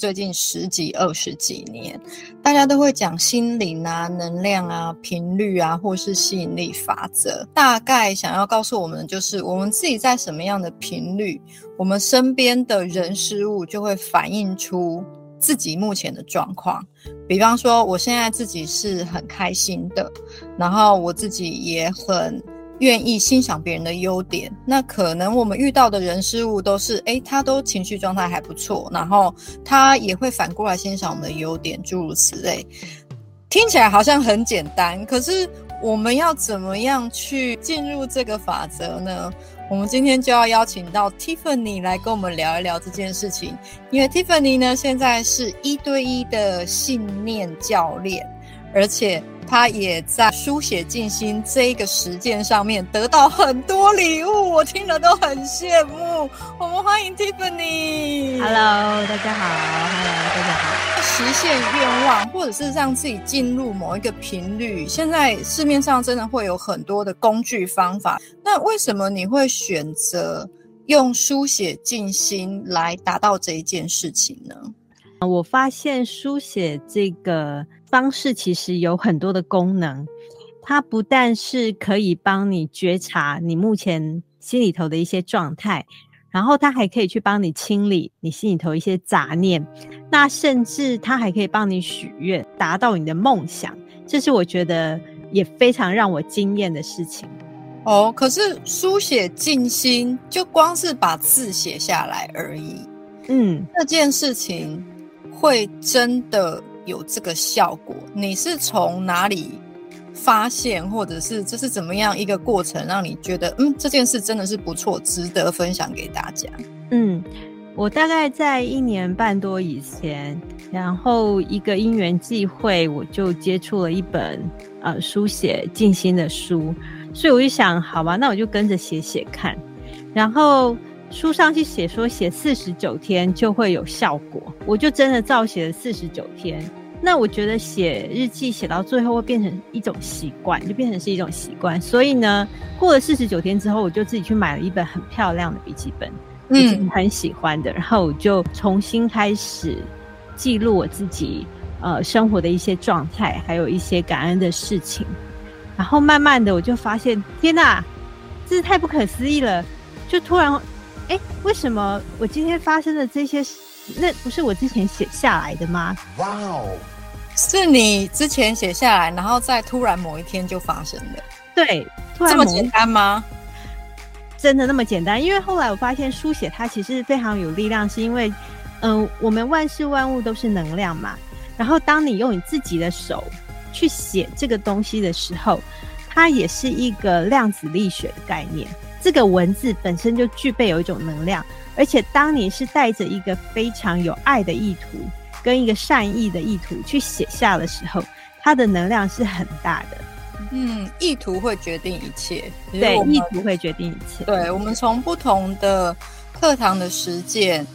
最近十几二十几年，大家都会讲心灵啊、能量啊、频率啊，或是吸引力法则。大概想要告诉我们的就是，我们自己在什么样的频率，我们身边的人事物就会反映出自己目前的状况。比方说，我现在自己是很开心的，然后我自己也很。愿意欣赏别人的优点，那可能我们遇到的人事物都是，诶，他都情绪状态还不错，然后他也会反过来欣赏我们的优点，诸如此类。听起来好像很简单，可是我们要怎么样去进入这个法则呢？我们今天就要邀请到 Tiffany 来跟我们聊一聊这件事情，因为 Tiffany 呢，现在是一对一的信念教练，而且。他也在书写静心这一个实践上面得到很多礼物，我听了都很羡慕。我们欢迎 Tiffany。Hello，大家好。Hello，大家好。实现愿望，或者是让自己进入某一个频率，现在市面上真的会有很多的工具方法。那为什么你会选择用书写静心来达到这一件事情呢？我发现书写这个。方式其实有很多的功能，它不但是可以帮你觉察你目前心里头的一些状态，然后它还可以去帮你清理你心里头一些杂念，那甚至它还可以帮你许愿，达到你的梦想，这是我觉得也非常让我惊艳的事情。哦，可是书写静心就光是把字写下来而已，嗯，这件事情会真的有这个效果，你是从哪里发现，或者是这是怎么样一个过程，让你觉得嗯，这件事真的是不错，值得分享给大家？嗯，我大概在一年半多以前，然后一个因缘际会，我就接触了一本呃书写静心的书，所以我就想，好吧，那我就跟着写写看，然后。书上去写说写四十九天就会有效果，我就真的照写了四十九天。那我觉得写日记写到最后会变成一种习惯，就变成是一种习惯。所以呢，过了四十九天之后，我就自己去买了一本很漂亮的笔记本，嗯，很喜欢的。然后我就重新开始记录我自己呃生活的一些状态，还有一些感恩的事情。然后慢慢的我就发现，天哪，这是太不可思议了！就突然。哎，为什么我今天发生的这些，那不是我之前写下来的吗？哇哦，是你之前写下来，然后在突然某一天就发生的。对，突然这么简单吗？真的那么简单？因为后来我发现书写它其实非常有力量，是因为，嗯、呃，我们万事万物都是能量嘛。然后当你用你自己的手去写这个东西的时候，它也是一个量子力学的概念。这个文字本身就具备有一种能量，而且当你是带着一个非常有爱的意图，跟一个善意的意图去写下的时候，它的能量是很大的。嗯，意图会决定一切。对，意图会决定一切。对，我们从不同的课堂的实践，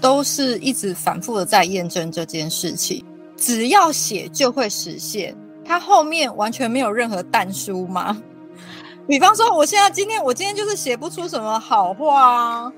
都是一直反复的在验证这件事情。只要写就会实现，它后面完全没有任何淡书吗？比方说，我现在今天我今天就是写不出什么好话啊！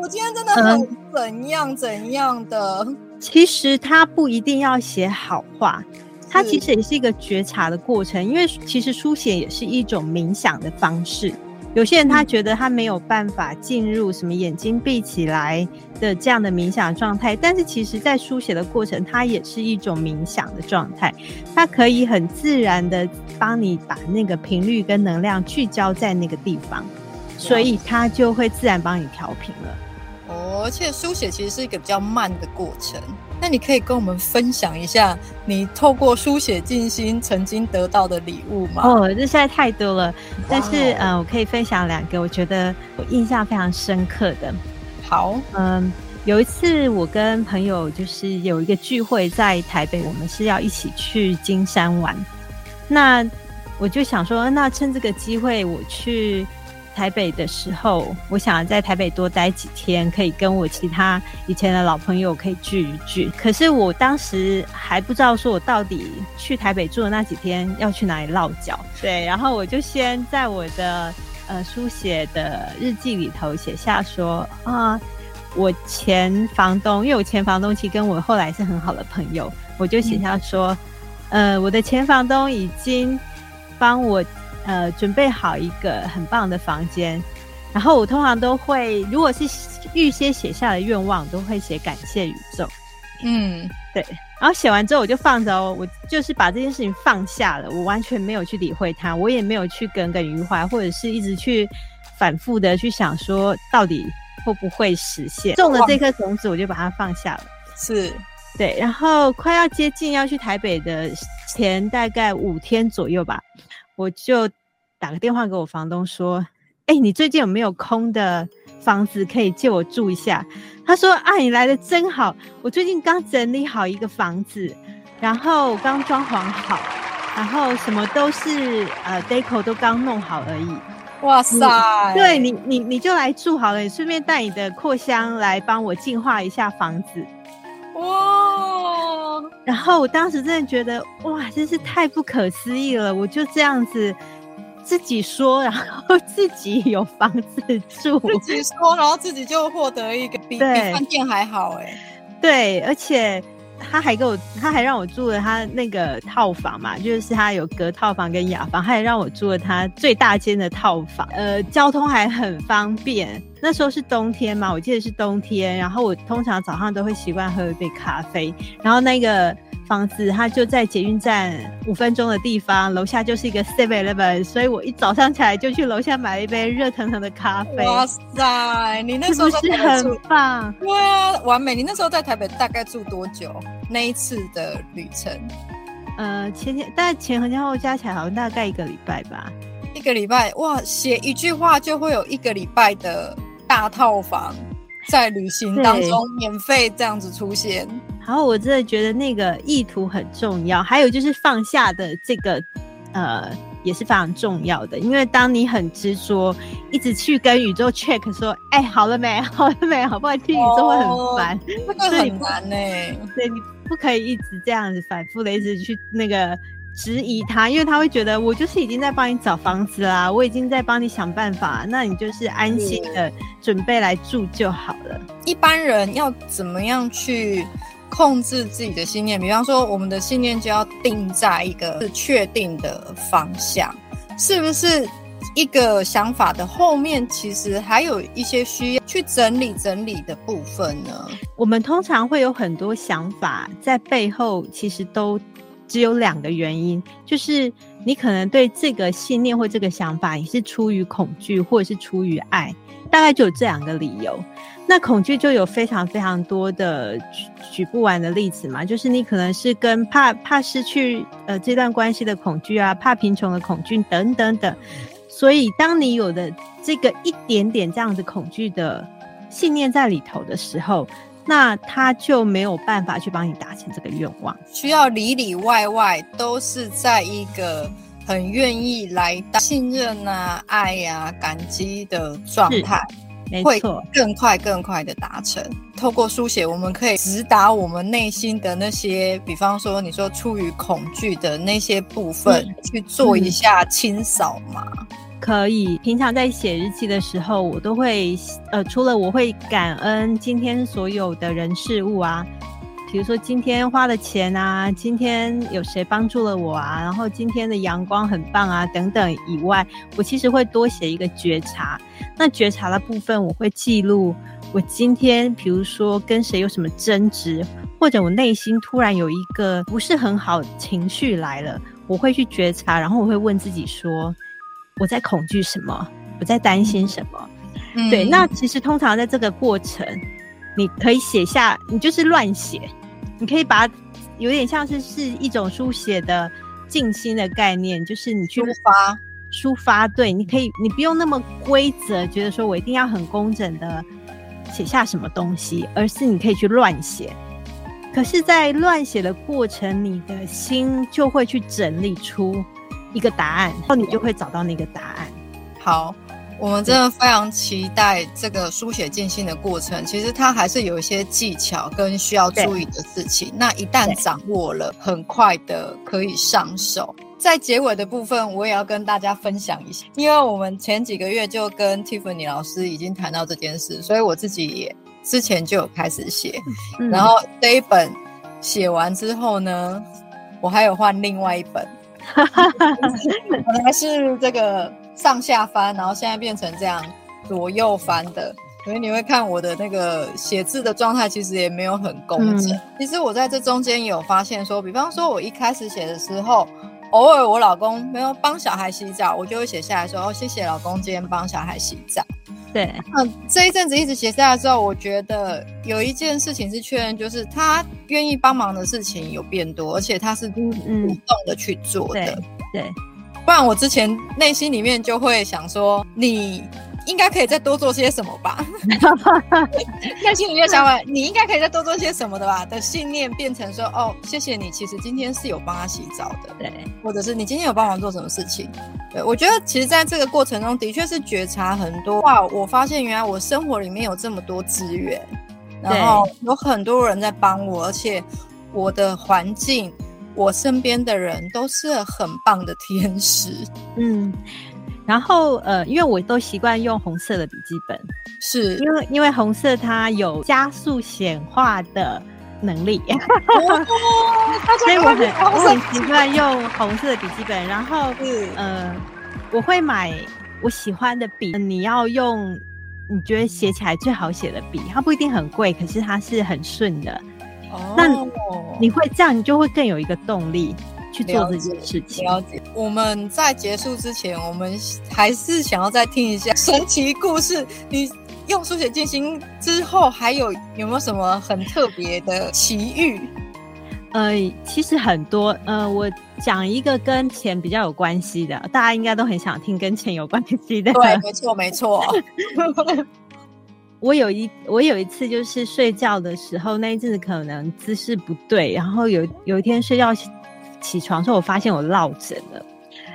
我今天真的很怎样怎样的。嗯，其实他不一定要写好话，他其实也是一个觉察的过程，因为其实书写也是一种冥想的方式。有些人他觉得他没有办法进入什么眼睛闭起来的这样的冥想状态，但是其实在书写的过程，它也是一种冥想的状态，它可以很自然的帮你把那个频率跟能量聚焦在那个地方，所以它就会自然帮你调频了。哦，而且书写其实是一个比较慢的过程。那你可以跟我们分享一下你透过书写静心曾经得到的礼物吗？哦，这实在太多了。但是，嗯、呃，我可以分享两个，我觉得我印象非常深刻的。好，嗯，有一次我跟朋友就是有一个聚会在台北，我们是要一起去金山玩。那我就想说，那趁这个机会我去。台北的时候，我想在台北多待几天，可以跟我其他以前的老朋友可以聚一聚。可是我当时还不知道，说我到底去台北住的那几天要去哪里落脚。对，然后我就先在我的呃书写的日记里头写下说啊，我前房东，因为我前房东其实跟我后来是很好的朋友，我就写下说，呃，我的前房东已经帮我呃准备好一个很棒的房间。然后我通常都会，如果是预先写下的愿望，都会写感谢宇宙。嗯，对。然后写完之后，我就放着哦，我就是把这件事情放下了，我完全没有去理会它，我也没有去耿耿于怀，或者是一直去反复的去想说到底会不会实现。种了这颗种子，我就把它放下了。是，对。然后快要接近要去台北的前大概五天左右吧，我就打个电话给我房东说。哎、欸，你最近有没有空的房子可以借我住一下？他说：啊，你来的真好，我最近刚整理好一个房子，然后刚装潢好，然后什么都是呃，deco 都刚弄好而已。哇塞！你对你，你你就来住好了，你顺便带你的扩香来帮我净化一下房子。哇！然后我当时真的觉得，哇，真是太不可思议了！我就这样子。自己说，然后自己有房子住。自己说，然后自己就获得一个比比饭店还好哎。对，而且他还给我，他还让我住了他那个套房嘛，就是他有隔套房跟雅房，他还让我住了他最大间的套房。呃，交通还很方便。那时候是冬天嘛，我记得是冬天。然后我通常早上都会习惯喝一杯咖啡，然后那个。房子它就在捷运站五分钟的地方，楼下就是一个 Seven Eleven，所以我一早上起来就去楼下买了一杯热腾腾的咖啡。哇塞，你那时候是不是很棒？对啊，完美！你那时候在台北大概住多久？那一次的旅程？呃，前前大概前和前后加起来好像大概一个礼拜吧。一个礼拜哇，写一句话就会有一个礼拜的大套房，在旅行当中免费这样子出现。然后我真的觉得那个意图很重要，还有就是放下的这个，呃，也是非常重要的。因为当你很执着，一直去跟宇宙 check 说，哎，好了没？好了没？好不好听？宇宙会很烦，这个很难呢。对，你不可以一直这样子反复的一直去那个质疑他，因为他会觉得我就是已经在帮你找房子啦，我已经在帮你想办法，那你就是安心的准备来住就好了。一般人要怎么样去？控制自己的信念，比方说，我们的信念就要定在一个确定的方向，是不是？一个想法的后面，其实还有一些需要去整理整理的部分呢。我们通常会有很多想法，在背后其实都只有两个原因，就是你可能对这个信念或这个想法，你是出于恐惧，或者是出于爱。大概就有这两个理由，那恐惧就有非常非常多的举举不完的例子嘛，就是你可能是跟怕怕失去呃这段关系的恐惧啊，怕贫穷的恐惧等等等，所以当你有的这个一点点这样子恐惧的信念在里头的时候，那他就没有办法去帮你达成这个愿望，需要里里外外都是在一个。很愿意来信任啊、爱呀、啊、感激的状态，会更快、更快的达成。透过书写，我们可以直达我们内心的那些，比方说你说出于恐惧的那些部分，嗯、去做一下清扫嘛。可以，平常在写日记的时候，我都会呃，除了我会感恩今天所有的人事物啊。比如说今天花的钱啊，今天有谁帮助了我啊，然后今天的阳光很棒啊，等等以外，我其实会多写一个觉察。那觉察的部分，我会记录我今天，比如说跟谁有什么争执，或者我内心突然有一个不是很好情绪来了，我会去觉察，然后我会问自己说，我在恐惧什么？我在担心什么？嗯、对，那其实通常在这个过程，你可以写下，你就是乱写。你可以把它有点像是是一种书写的静心的概念，就是你去抒发抒发。对，你可以，你不用那么规则，觉得说我一定要很工整的写下什么东西，而是你可以去乱写。可是，在乱写的过程，你的心就会去整理出一个答案，然后你就会找到那个答案。好。我们真的非常期待这个书写进行的过程。其实它还是有一些技巧跟需要注意的事情。那一旦掌握了，很快的可以上手。在结尾的部分，我也要跟大家分享一下，因为我们前几个月就跟 Tiffany 老师已经谈到这件事，所以我自己也之前就有开始写，嗯、然后这一本写完之后呢，我还有换另外一本，本来是这个上下翻，然后现在变成这样左右翻的。所以你会看我的那个写字的状态，其实也没有很工整。嗯、其实我在这中间也有发现说，比方说我一开始写的时候，偶尔我老公没有帮小孩洗澡，我就会写下来说：“哦，谢谢老公今天帮小孩洗澡。”对。嗯这一阵子一直写下来之后，我觉得有一件事情是确认，就是他愿意帮忙的事情有变多，而且他是主动的去做的。嗯、对。对不然我之前内心里面就会想说你。应该可以再多做些什么吧？内心里面想法，你应该可以再多做些什么的吧？的信念变成说，哦，谢谢你，其实今天是有帮他洗澡的，对，或者是你今天有帮忙做什么事情？对，我觉得其实在这个过程中的确是觉察很多哇，我发现原来我生活里面有这么多资源，然后有很多人在帮我，而且我的环境，我身边的人都是很棒的天使，嗯。然后呃，因为我都习惯用红色的笔记本，是因为因为红色它有加速显化的能力，哦、所以我很我很习惯用红色的笔记本。然后是呃，我会买我喜欢的笔，你要用你觉得写起来最好写的笔，它不一定很贵，可是它是很顺的。哦，那你会这样，你就会更有一个动力。去做这件事情。了解。我们在结束之前，我们还是想要再听一下神奇故事。你用书写静心之后，还有有没有什么很特别的奇遇？呃，其实很多。呃，我讲一个跟钱比较有关系的，大家应该都很想听跟钱有关系的。对，没错，没错。我有一我有一次就是睡觉的时候，那一阵子可能姿势不对，然后有有一天睡觉。起床之后，我发现我落枕了，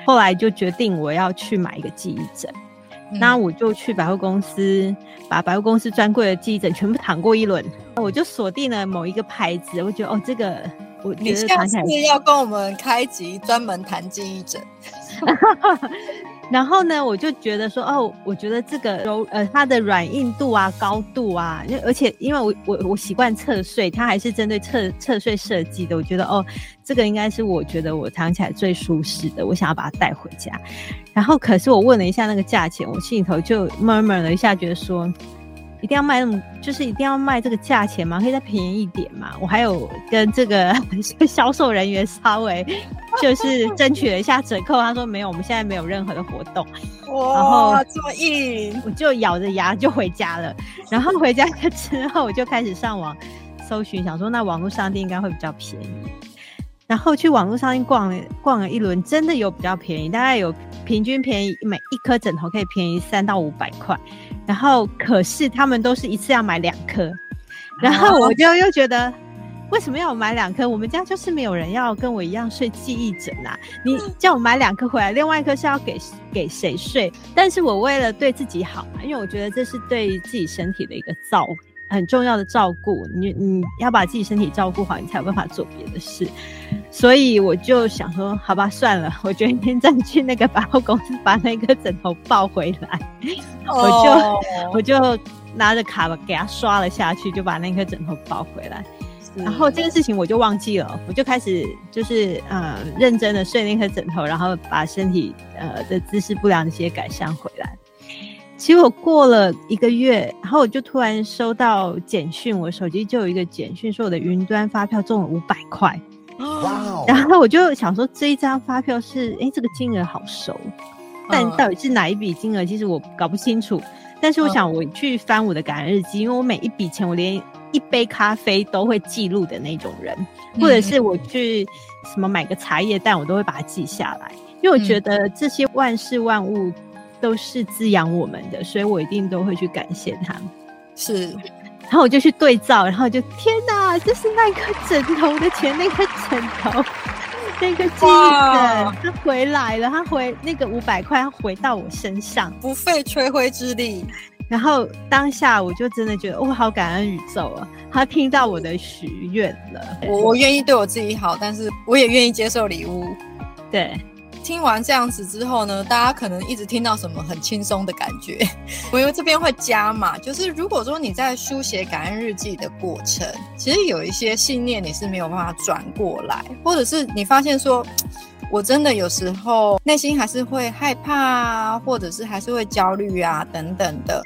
后来就决定我要去买一个记忆枕。嗯、那我就去百货公司，把百货公司专柜的记忆枕全部躺过一轮，我就锁定了某一个牌子。我觉得哦，这个我觉得躺起来你下次要跟我们开集专门谈记忆枕。然后呢，我就觉得说，哦，我觉得这个柔呃，它的软硬度啊、高度啊，而且因为我我我习惯侧睡，它还是针对侧侧睡设计的。我觉得哦，这个应该是我觉得我躺起来最舒适的，我想要把它带回家。然后，可是我问了一下那个价钱，我心里头就 murmur 了一下，觉得说。一定要卖那么，就是一定要卖这个价钱吗？可以再便宜一点吗？我还有跟这个 销售人员稍微 就是争取了一下折扣，他说没有，我们现在没有任何的活动。哇，然后这么硬，我就咬着牙就回家了。然后回家了之后，我就开始上网搜寻，想说那网络商店应该会比较便宜。然后去网络商店逛了逛了一轮，真的有比较便宜，大概有平均便宜，每一颗枕头可以便宜三到五百块。然后，可是他们都是一次要买两颗，然后我就又觉得，为什么要买两颗？我们家就是没有人要跟我一样睡记忆枕啊！你叫我买两颗回来，另外一颗是要给给谁睡？但是我为了对自己好嘛，因为我觉得这是对自己身体的一个照很重要的照顾。你你要把自己身体照顾好，你才有办法做别的事。所以我就想说，好吧，算了，我决定再去那个百货公司把那个枕头抱回来。我就、oh. 我就拿着卡给他刷了下去，就把那颗枕头抱回来。然后这个事情我就忘记了，我就开始就是呃认真的睡那颗枕头，然后把身体呃的姿势不良的一些改善回来。其实我过了一个月，然后我就突然收到简讯，我手机就有一个简讯说我的云端发票中了五百块。哇.然后我就想说，这一张发票是，哎，这个金额好熟，但到底是哪一笔金额，其实我搞不清楚。但是我想，我去翻我的感恩日记，因为我每一笔钱，我连一杯咖啡都会记录的那种人，或者是我去什么买个茶叶蛋，我都会把它记下来，因为我觉得这些万事万物都是滋养我们的，所以我一定都会去感谢他们。是。然后我就去对照，然后就天哪，这是那个枕头的钱，那个枕头，那个记忆枕，它回来了，它回那个五百块，它回到我身上，不费吹灰之力。然后当下我就真的觉得，我好感恩宇宙啊，他听到我的许愿了。我我愿意对我自己好，但是我也愿意接受礼物。对，听完这样子之后呢，大家可能一直听到什么很轻松的感觉，我因为这边会加嘛，就是如果说你在书写感恩日记的过程，其实有一些信念你是没有办法转过来，或者是你发现说，我真的有时候内心还是会害怕啊，或者是还是会焦虑啊等等的，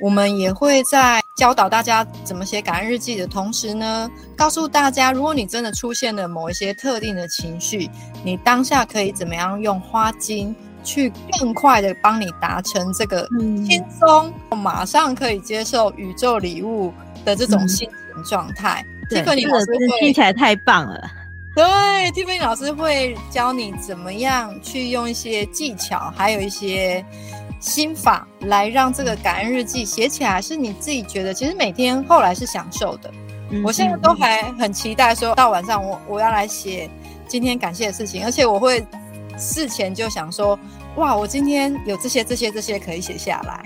我们也会在教导大家怎么写感恩日记的同时呢，告诉大家，如果你真的出现了某一些特定的情绪，你当下可以怎么样用花精去更快的帮你达成这个轻松，马上可以接受宇宙礼物的这种心情状态。这个你老师听起来太棒了。对，Tiffany 老师会教你怎么样去用一些技巧，还有一些心法，来让这个感恩日记写起来是你自己觉得，其实每天后来是享受的。嗯、我现在都还很期待，说到晚上我我要来写今天感谢的事情，而且我会事前就想说，哇，我今天有这些这些这些可以写下来。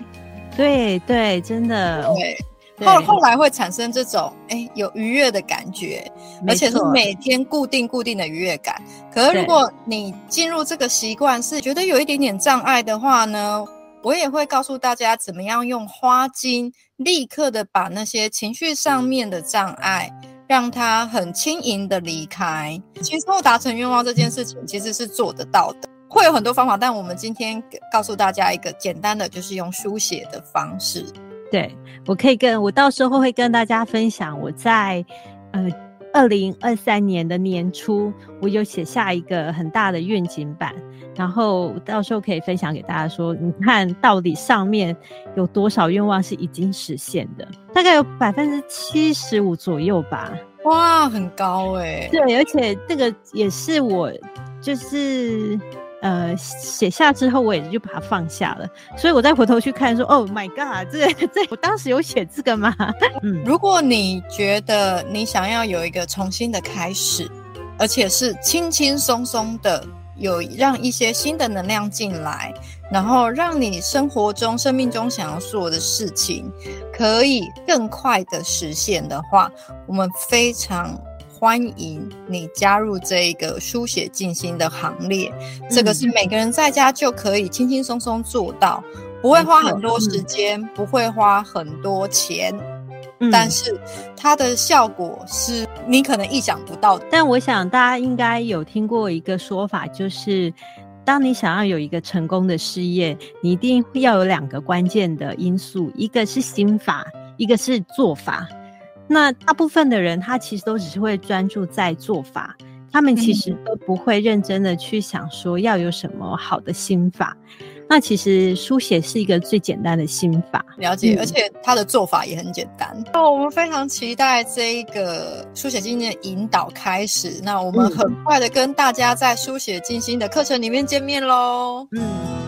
对对，真的。对。后后来会产生这种哎有愉悦的感觉，而且是每天固定固定的愉悦感。可是如果你进入这个习惯是觉得有一点点障碍的话呢，我也会告诉大家怎么样用花精立刻的把那些情绪上面的障碍，让它很轻盈的离开。轻松达成愿望这件事情其实是做得到的，会有很多方法，但我们今天告诉大家一个简单的，就是用书写的方式。对，我可以跟我到时候会跟大家分享，我在呃二零二三年的年初，我有写下一个很大的愿景版，然后到时候可以分享给大家说，你看到底上面有多少愿望是已经实现的，大概有百分之七十五左右吧。哇，很高哎。对，而且这个也是我就是。呃，写下之后我也就把它放下了，所以我再回头去看说，Oh my God，这这我当时有写这个吗？嗯，如果你觉得你想要有一个重新的开始，而且是轻轻松松的，有让一些新的能量进来，然后让你生活中、生命中想要做的事情可以更快的实现的话，我们非常。欢迎你加入这一个书写静心的行列，嗯，这个是每个人在家就可以轻轻松松做到，不会花很多时间，嗯，不会花很多钱，嗯，但是它的效果是你可能意想不到的。但我想大家应该有听过一个说法，就是当你想要有一个成功的事业，你一定要有两个关键的因素，一个是心法，一个是做法。那大部分的人，他其实都只是会专注在做法，他们其实都不会认真的去想说要有什么好的心法。那其实书写是一个最简单的心法，了解，而且他的做法也很简单。那、嗯、我们非常期待这一个书写静心的引导开始。那我们很快的跟大家在书写静心的课程里面见面喽。嗯。